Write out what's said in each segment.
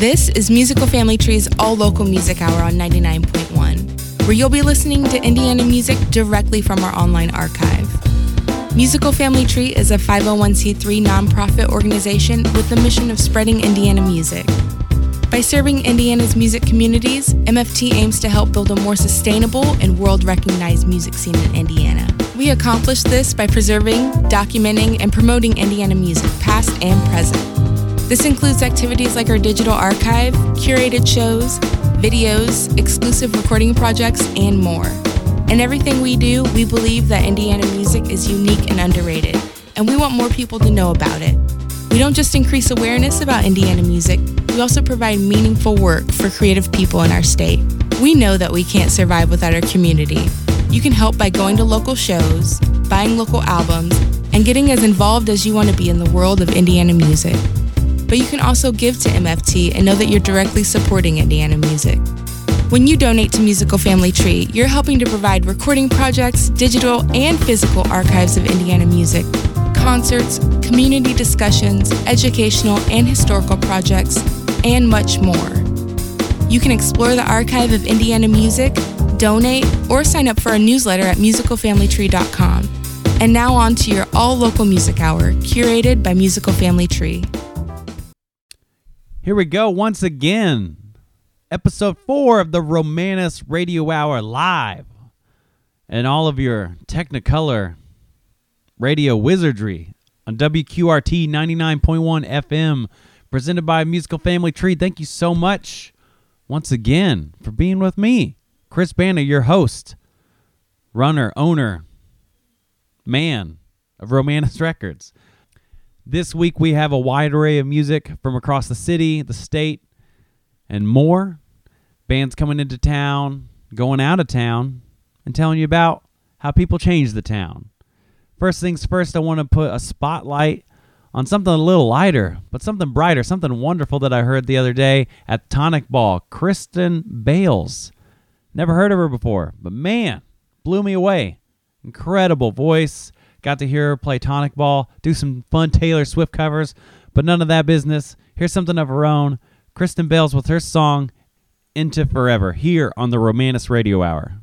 This is Musical Family Tree's all local music hour on 99.1, where you'll be listening to Indiana music directly from our online archive. Musical Family Tree is a 501c3 nonprofit organization with the mission of spreading Indiana music. By serving Indiana's music communities, MFT aims to help build a more sustainable and world recognized music scene in Indiana. We accomplish this by preserving, documenting, and promoting Indiana music, past and present. This includes activities like our digital archive, curated shows, videos, exclusive recording projects, and more. In everything we do, we believe that Indiana music is unique and underrated, and we want more people to know about it. We don't just increase awareness about Indiana music, we also provide meaningful work for creative people in our state. We know that we can't survive without our community. You can help by going to local shows, buying local albums, and getting as involved as you want to be in the world of Indiana music. But you can also give to MFT and know that you're directly supporting Indiana music. When you donate to Musical Family Tree, you're helping to provide recording projects, digital and physical archives of Indiana music, concerts, community discussions, educational and historical projects, and much more. You can explore the archive of Indiana music, donate, or sign up for a newsletter at musicalfamilytree.com. And now on to your all local music hour, curated by Musical Family Tree. Here we go once again episode four of the Romanus Radio Hour live, and all of your Technicolor radio wizardry on WQRT 99.1 FM, presented by Musical Family Tree. Thank you so much once again for being with me, Chris Banner, your host, runner, owner, man of Romanus Records. This week we have a wide array of music from across the city, the state, and more. Bands coming into town, going out of town, and telling you about how people change the town. First things first, I want to put a spotlight on something a little lighter, but something brighter, something wonderful that I heard the other day at Tonic Ball. Kristen Bales. Never heard of her before, but man, blew me away. Incredible voice. Got to hear her play Tonic Ball, do some fun Taylor Swift covers, but none of that business. Here's something of her own. Kristen Bales with her song Into Forever here on the Romanus Radio Hour.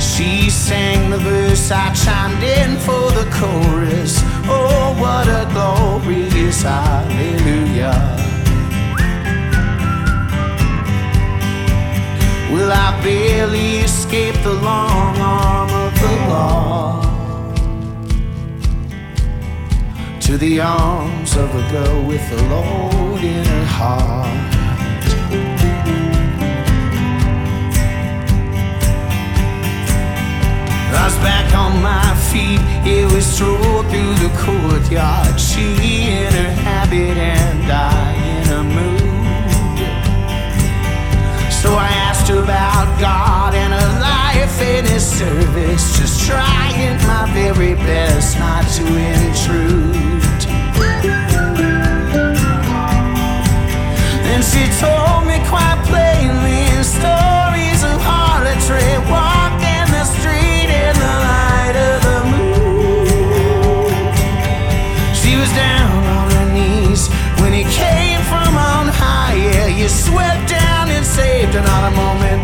She sang the verse, I chimed in for the chorus. Oh, what a glorious hallelujah. Well, I barely escaped the long arm of the law. to the arms of a girl with a load in her heart. I was back on my feet, it was strolled through the courtyard. She in her habit and I in a mood. So I asked her about God and her life in His service, just trying my very best not to intrude. And she told me quite plainly stories of harlotry,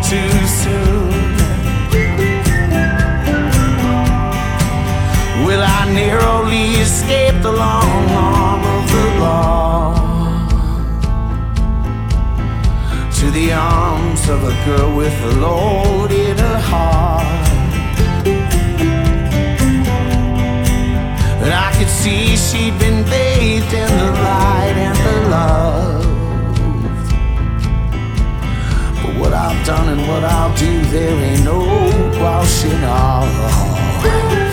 too soon. Well, I narrowly escaped the long arm of the law to the arms of a girl with a load in her heart. And I could see she'd been bathed in the light and her love. I've done and what I'll do, there ain't no washing off.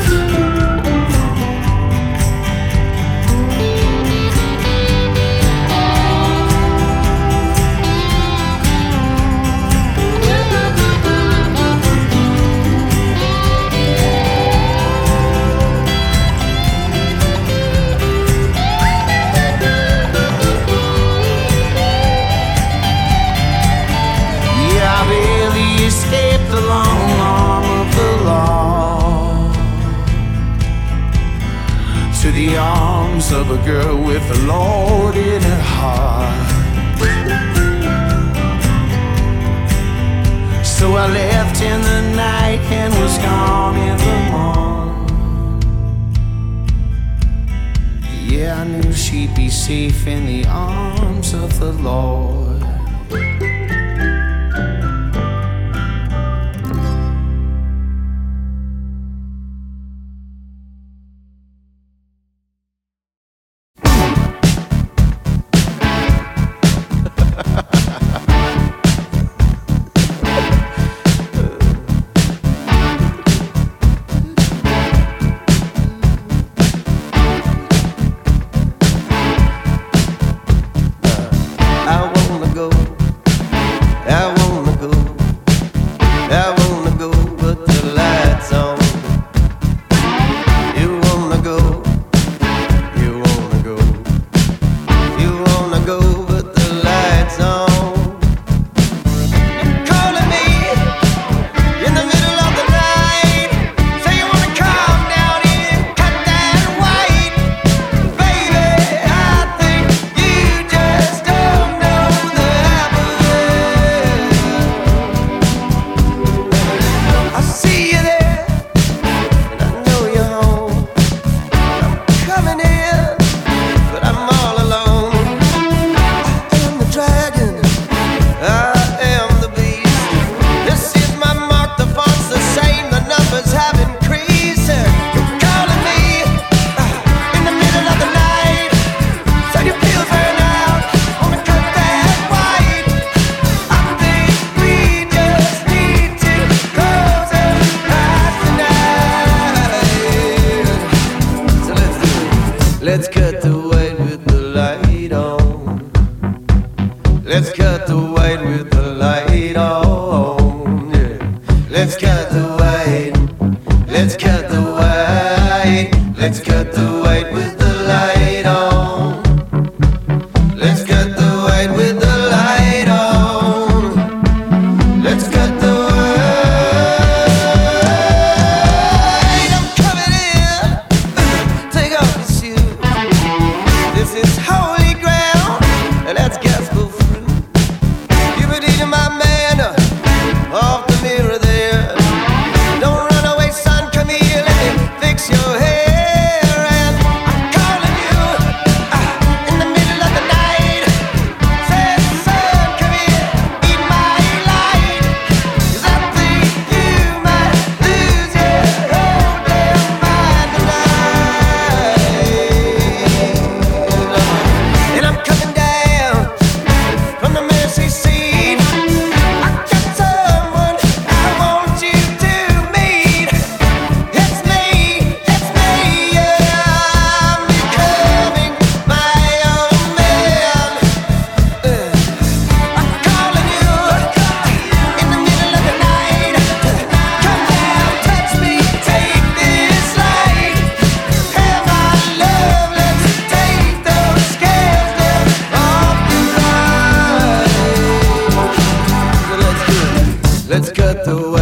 Let's cut the white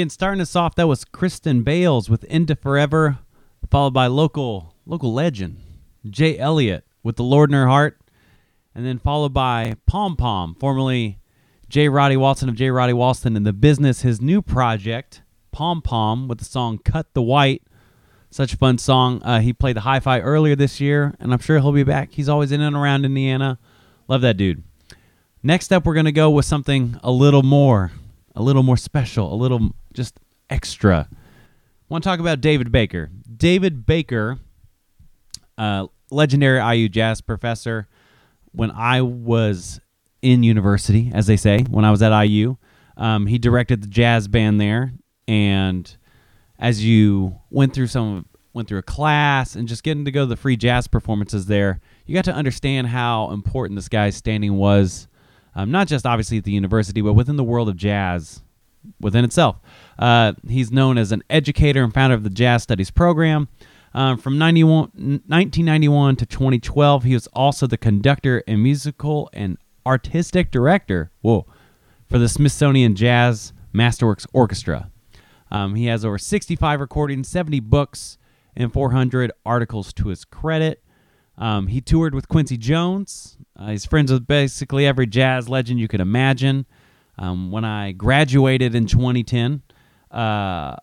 Again, starting us off, that was Kristen Bales with Into Forever, followed by local local legend Jay Elliott with The Lord in Her Heart, and then followed by Pom Pom, formerly J. Roddy Walton of J. Roddy Walton and the business, his new project, Pom Pom, with the song Cut the White. Such a fun song. Uh, he played the hi fi earlier this year, and I'm sure he'll be back. He's always in and around Indiana. Love that dude. Next up, we're going to go with something a little more, a little more special, a little just extra. want to talk about David Baker. David Baker, uh, legendary IU jazz professor. When I was in university, as they say, when I was at IU, um, he directed the jazz band there. And as you went through some, went through a class and just getting to go to the free jazz performances there, you got to understand how important this guy's standing was um, not just obviously at the university, but within the world of jazz within itself. Uh, he's known as an educator and founder of the Jazz Studies program. Um, from 91, 1991 to 2012, he was also the conductor and musical and artistic director whoa, for the Smithsonian Jazz Masterworks Orchestra. Um, he has over 65 recordings, 70 books, and 400 articles to his credit. Um, he toured with Quincy Jones. Uh, he's friends with basically every jazz legend you could imagine. Um, when I graduated in 2010, uh,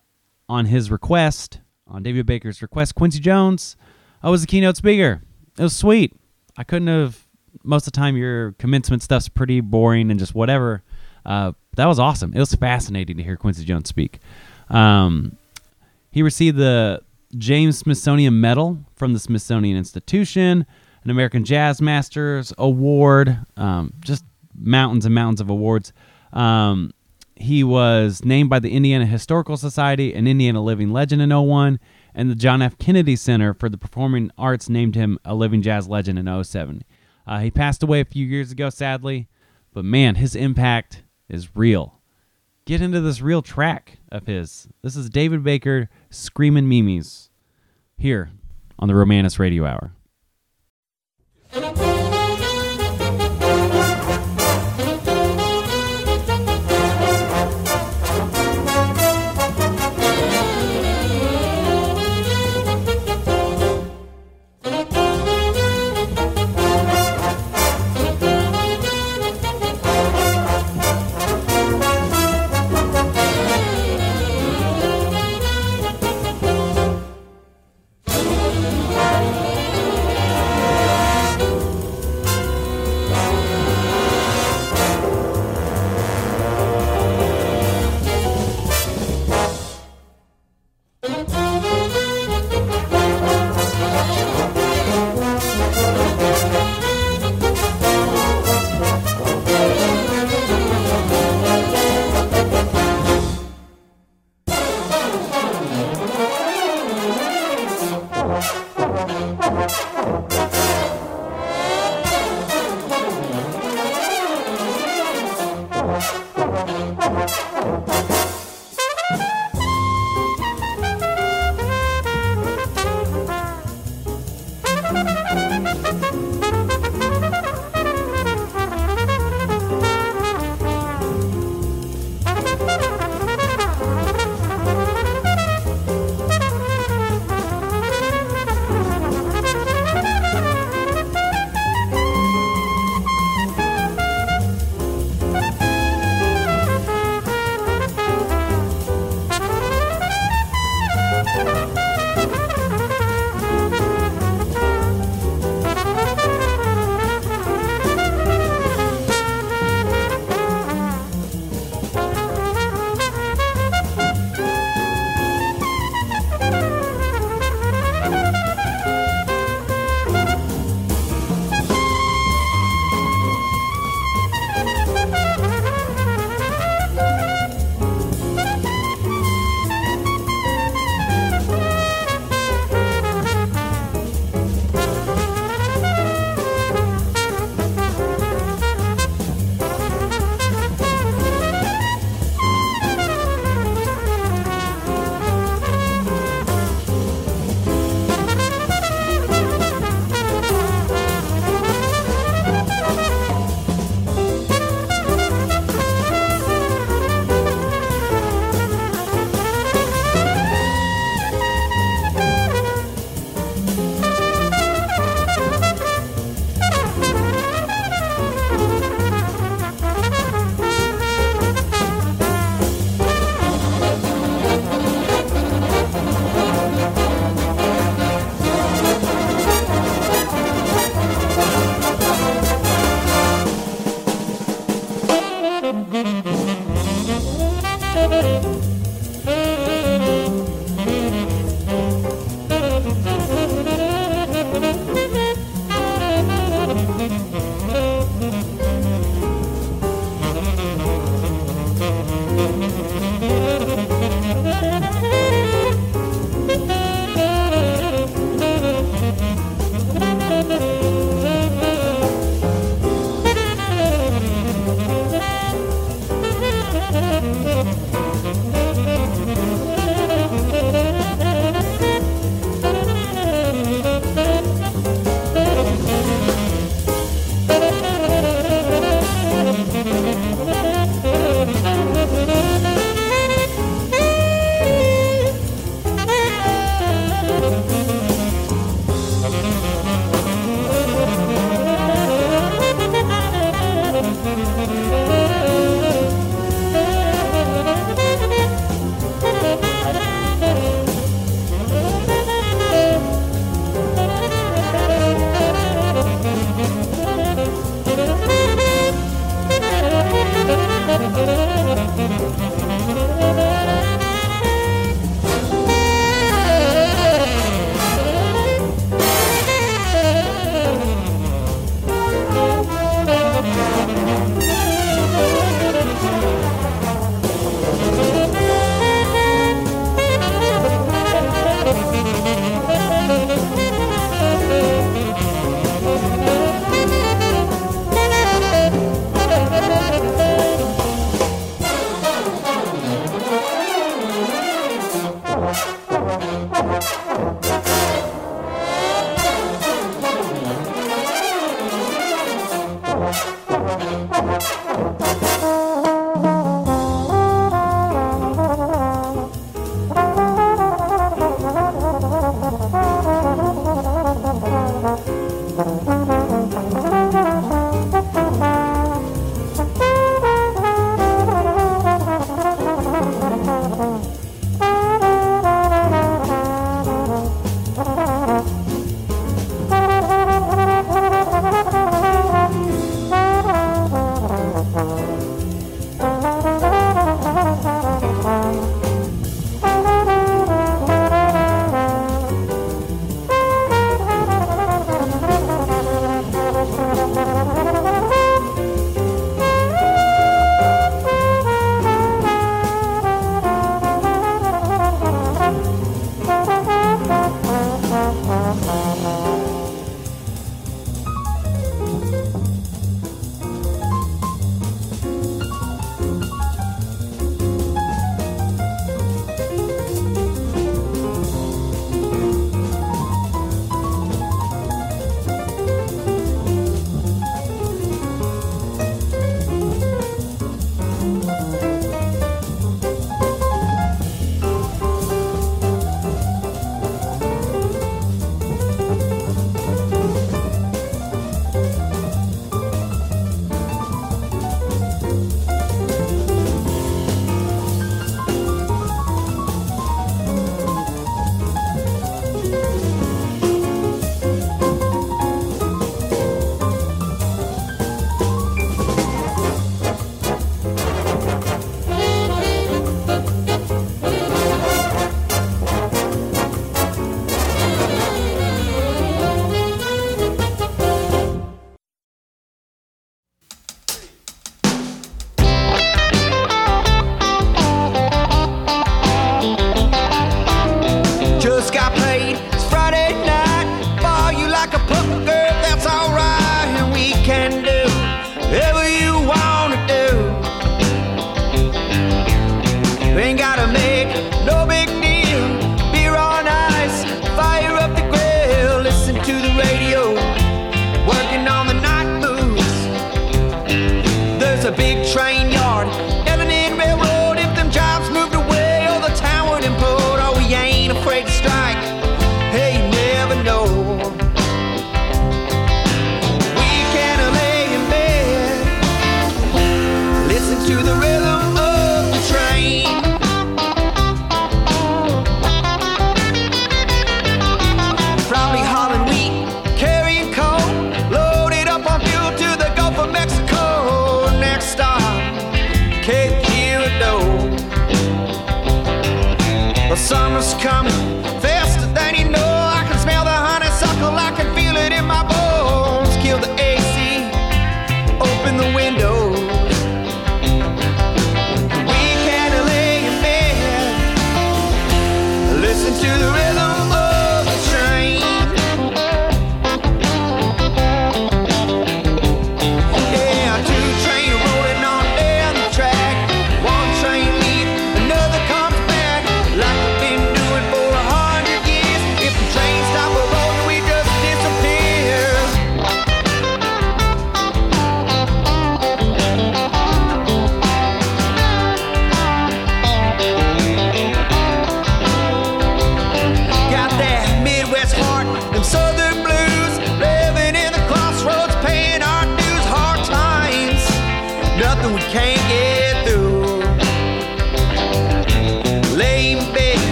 on his request, on David Baker's request. Quincy Jones I was the keynote speaker. It was sweet. I couldn't have. Most of the time, your commencement stuff's pretty boring and just whatever. Uh, that was awesome. It was fascinating to hear Quincy Jones speak. Um, he received the James Smithsonian Medal from the Smithsonian Institution, an American Jazz Masters Award, um, just mountains and mountains of awards. Um, he was named by the Indiana Historical Society an Indiana Living Legend in 01, and the John F. Kennedy Center for the Performing Arts named him a Living Jazz Legend in 07. Uh, he passed away a few years ago, sadly, but man, his impact is real. Get into this real track of his. This is David Baker, Screaming Mimes, here on the Romanus Radio Hour.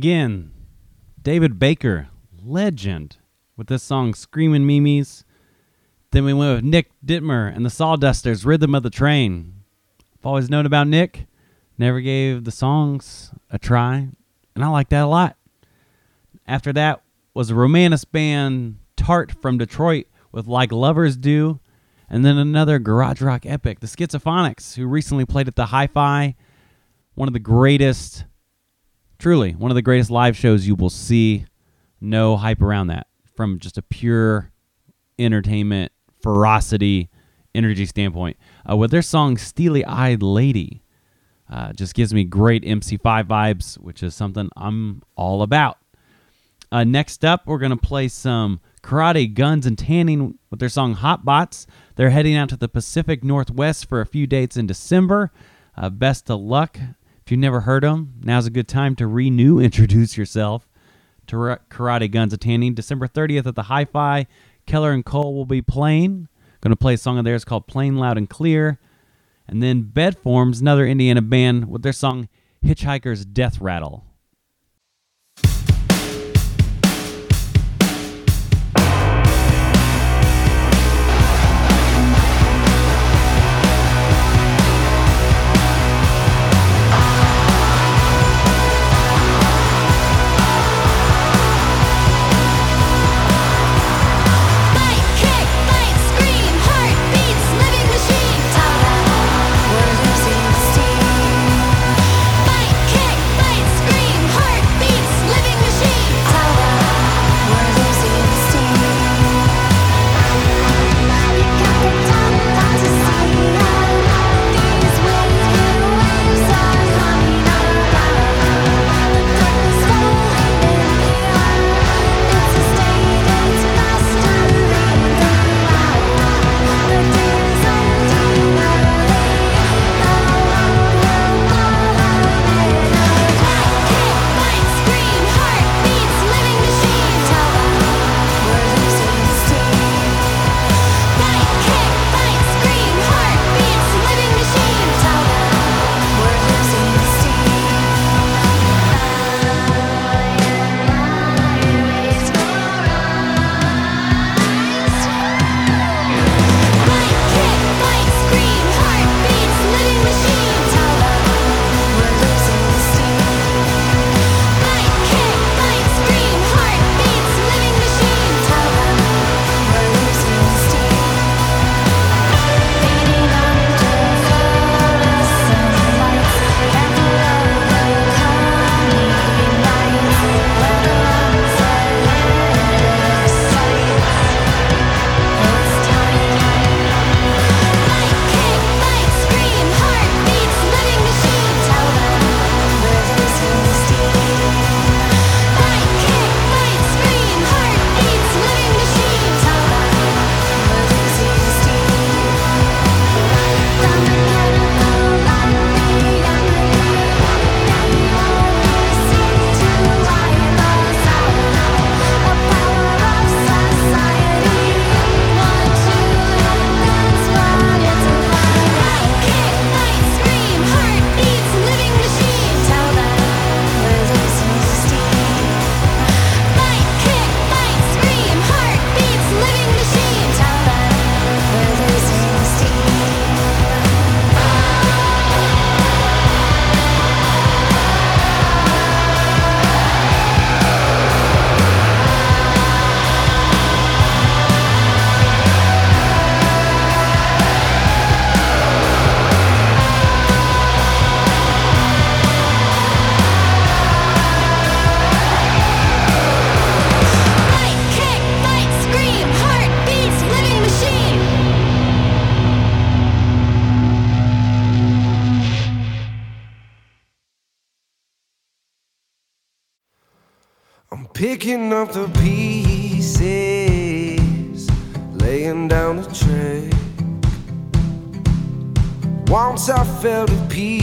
Again, David Baker, legend, with this song Screaming Mimes. Then we went with Nick Dittmer and the Sawdusters, Rhythm of the Train. I've always known about Nick, never gave the songs a try, and I like that a lot. After that was a Romanus band, Tart from Detroit, with Like Lovers Do, and then another garage rock epic, the Schizophonics, who recently played at the Hi Fi, one of the greatest, truly, one of the greatest live shows you will see. No hype around that from just a pure entertainment, ferocity, energy standpoint. Uh, with their song Steely Eyed Lady, uh, just gives me great MC5 vibes, which is something I'm all about. Uh, next up, we're going to play some Karate Guns and Tanning with their song Hot Bots. They're heading out to the Pacific Northwest for a few dates in December. Uh, best of luck. You've never heard them, now's a good time to renew, introduce yourself to Karate Guns and Tanning. December 30th at the Hi Fi, Keller and Cole will be playing. Going to play a song of theirs called Plain Loud and Clear. And then Bedforms, another Indiana band, with their song Hitchhiker's Death Rattle. Once I fell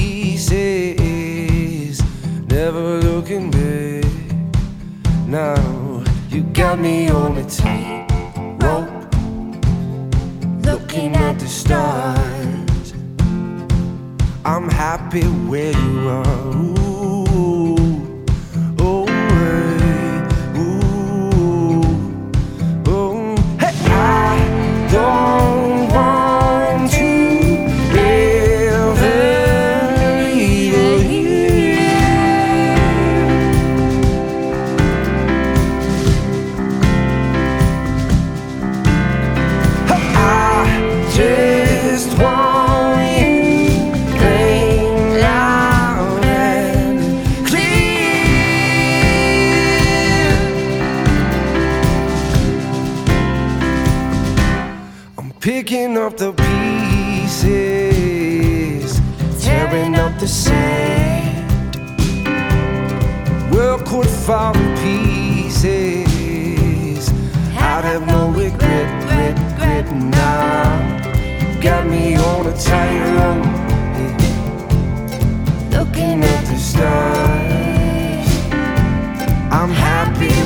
picking up the pieces, tearing up the sand. World could fall to pieces. I'd have no regret, regret, regret now. Got me on a tightrope, looking at the stars. I'm happy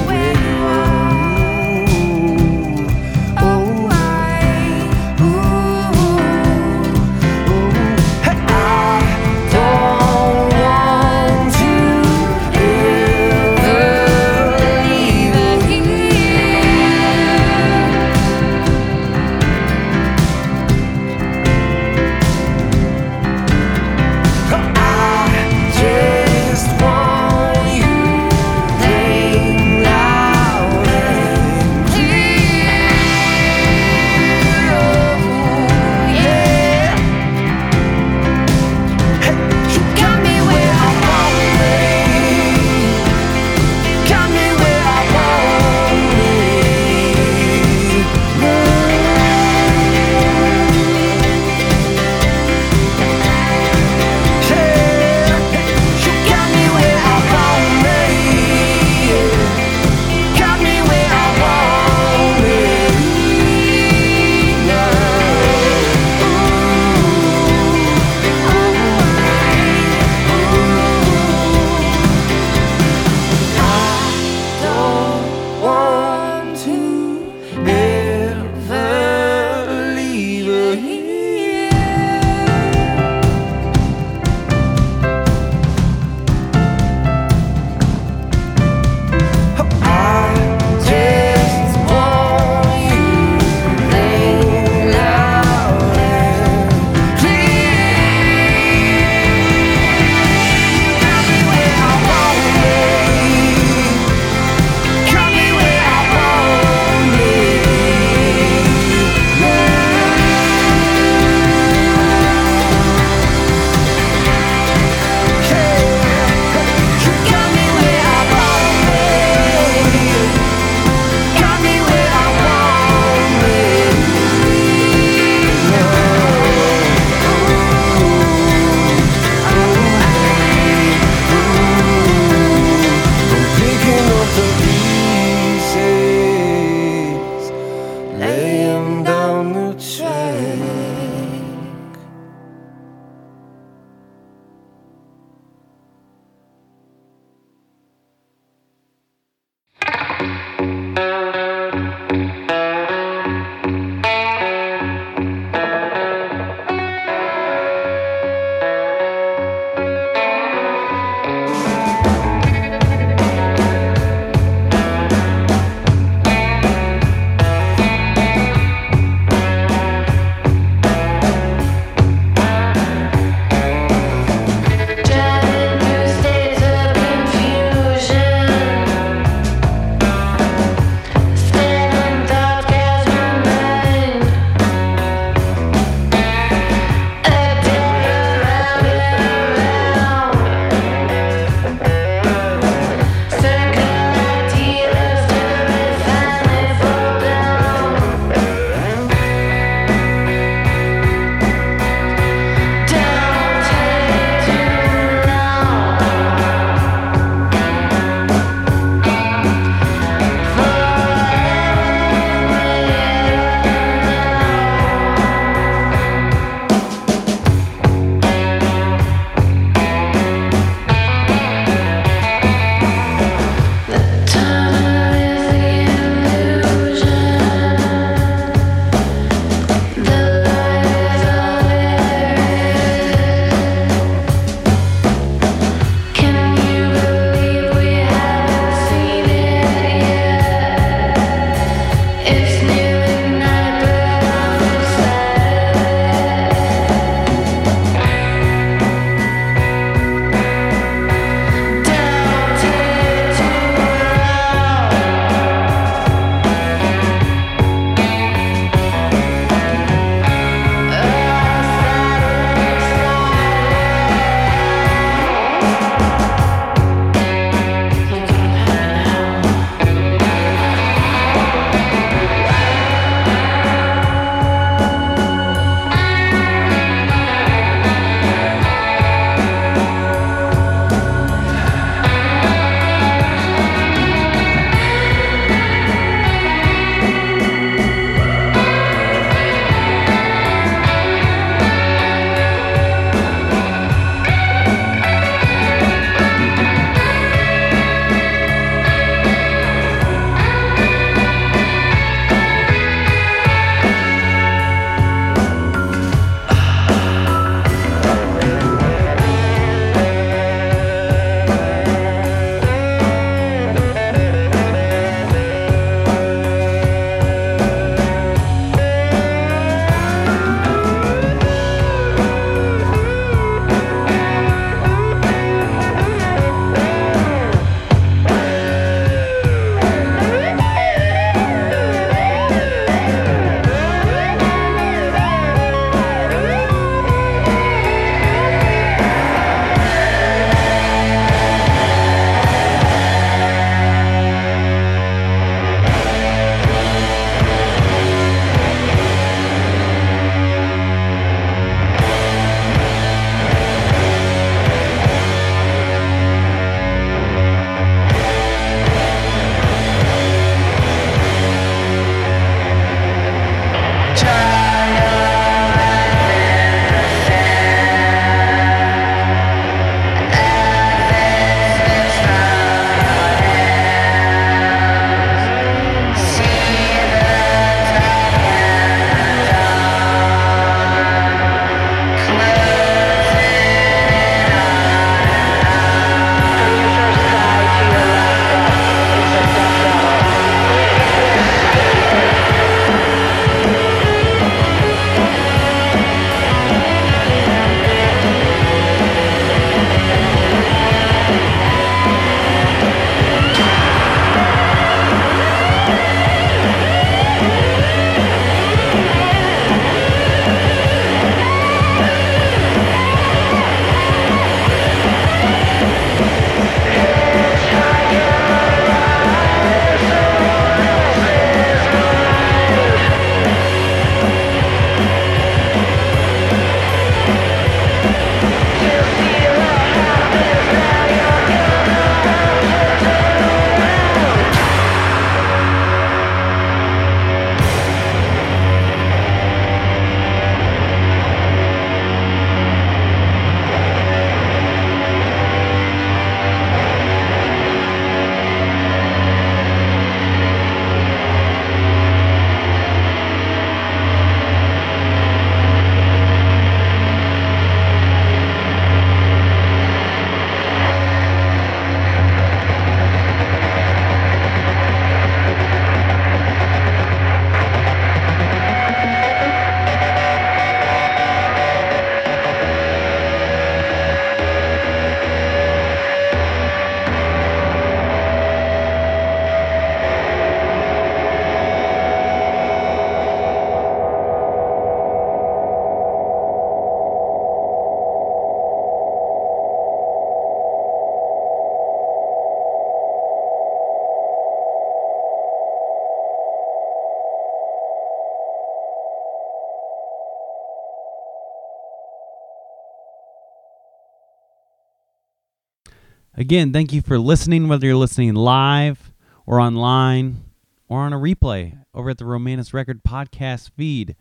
Again, thank you for listening, whether you're listening live or online or on a replay over at the Romanus Record podcast feed.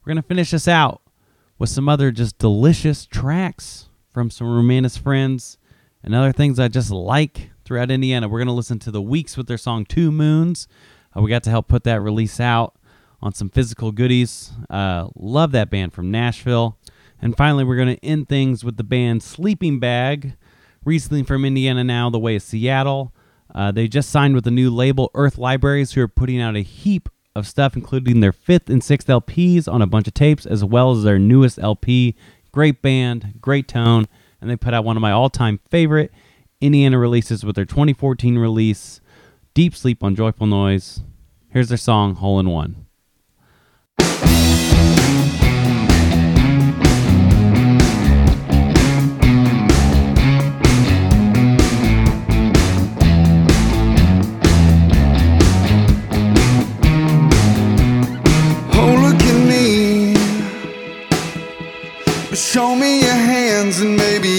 We're going to finish this out with some other just delicious tracks from some Romanus friends and other things I just like throughout Indiana. We're going to listen to the Weeks with their song Two Moons. Uh, we got to help put that release out on some physical goodies. Uh, love that band from Nashville. And finally, we're going to end things with the band Sleeping Bag, recently from Indiana now, the way of Seattle. Uh, they just signed with the new label Earth Libraries, who are putting out a heap of stuff, including their fifth and sixth LPs on a bunch of tapes, as well as their newest LP. Great band, great tone, and they put out one of my all time favorite Indiana releases with their 2014 release, Deep Sleep on Joyful Noise. Here's their song, Hole in One.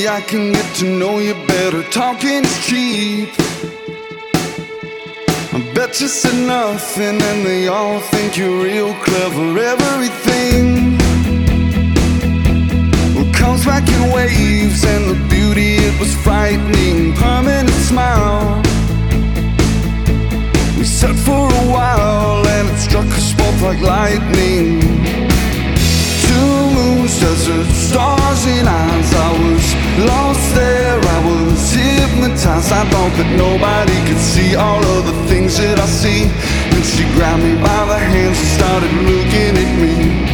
I can get to know you better. Talking is cheap. I bet you said nothing and they all think you're real clever. Everything comes back in waves and the beauty it was frightening. Permanent smile. We sat for a while and it struck us both like lightning. Desert stars in eyes. I was lost there, I was hypnotized. I thought that nobody could see all of the things that I see. And she grabbed me by the hands and started looking at me.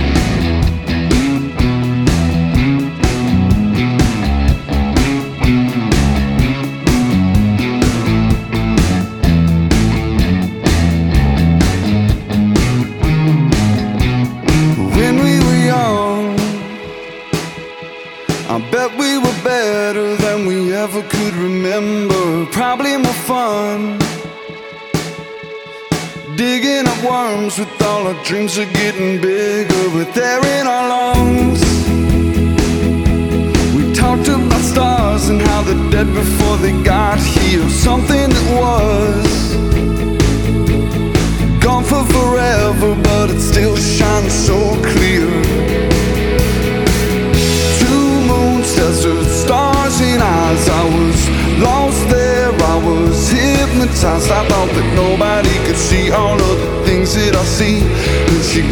Dreams are getting bigger,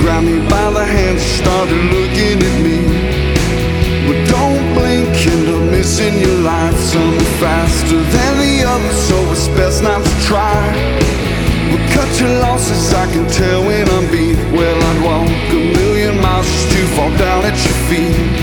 grabbed me by the hand, started looking at me. But don't blink, end up missing your life. Some faster than the others, so it's best not to try. Well, cut your losses, I can tell when I'm beat. Well, I'd walk a million miles just to fall down at your feet.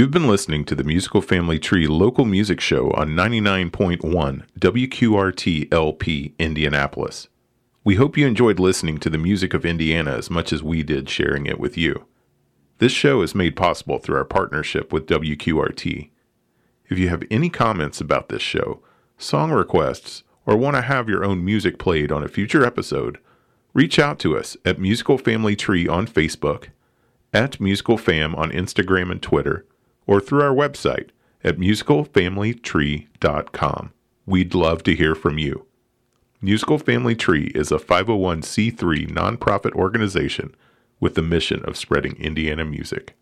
You've been listening to the Musical Family Tree local music show on 99.1 WQRT LP Indianapolis. We hope you enjoyed listening to the music of Indiana as much as we did sharing it with you. This show is made possible through our partnership with WQRT. If you have any comments about this show, song requests, or want to have your own music played on a future episode, reach out to us at Musical Family Tree on Facebook, at Musical Fam on Instagram and Twitter, or through our website at musicalfamilytree.com. We'd love to hear from you. Musical Family Tree is a 501c3 nonprofit organization with the mission of spreading Indiana music.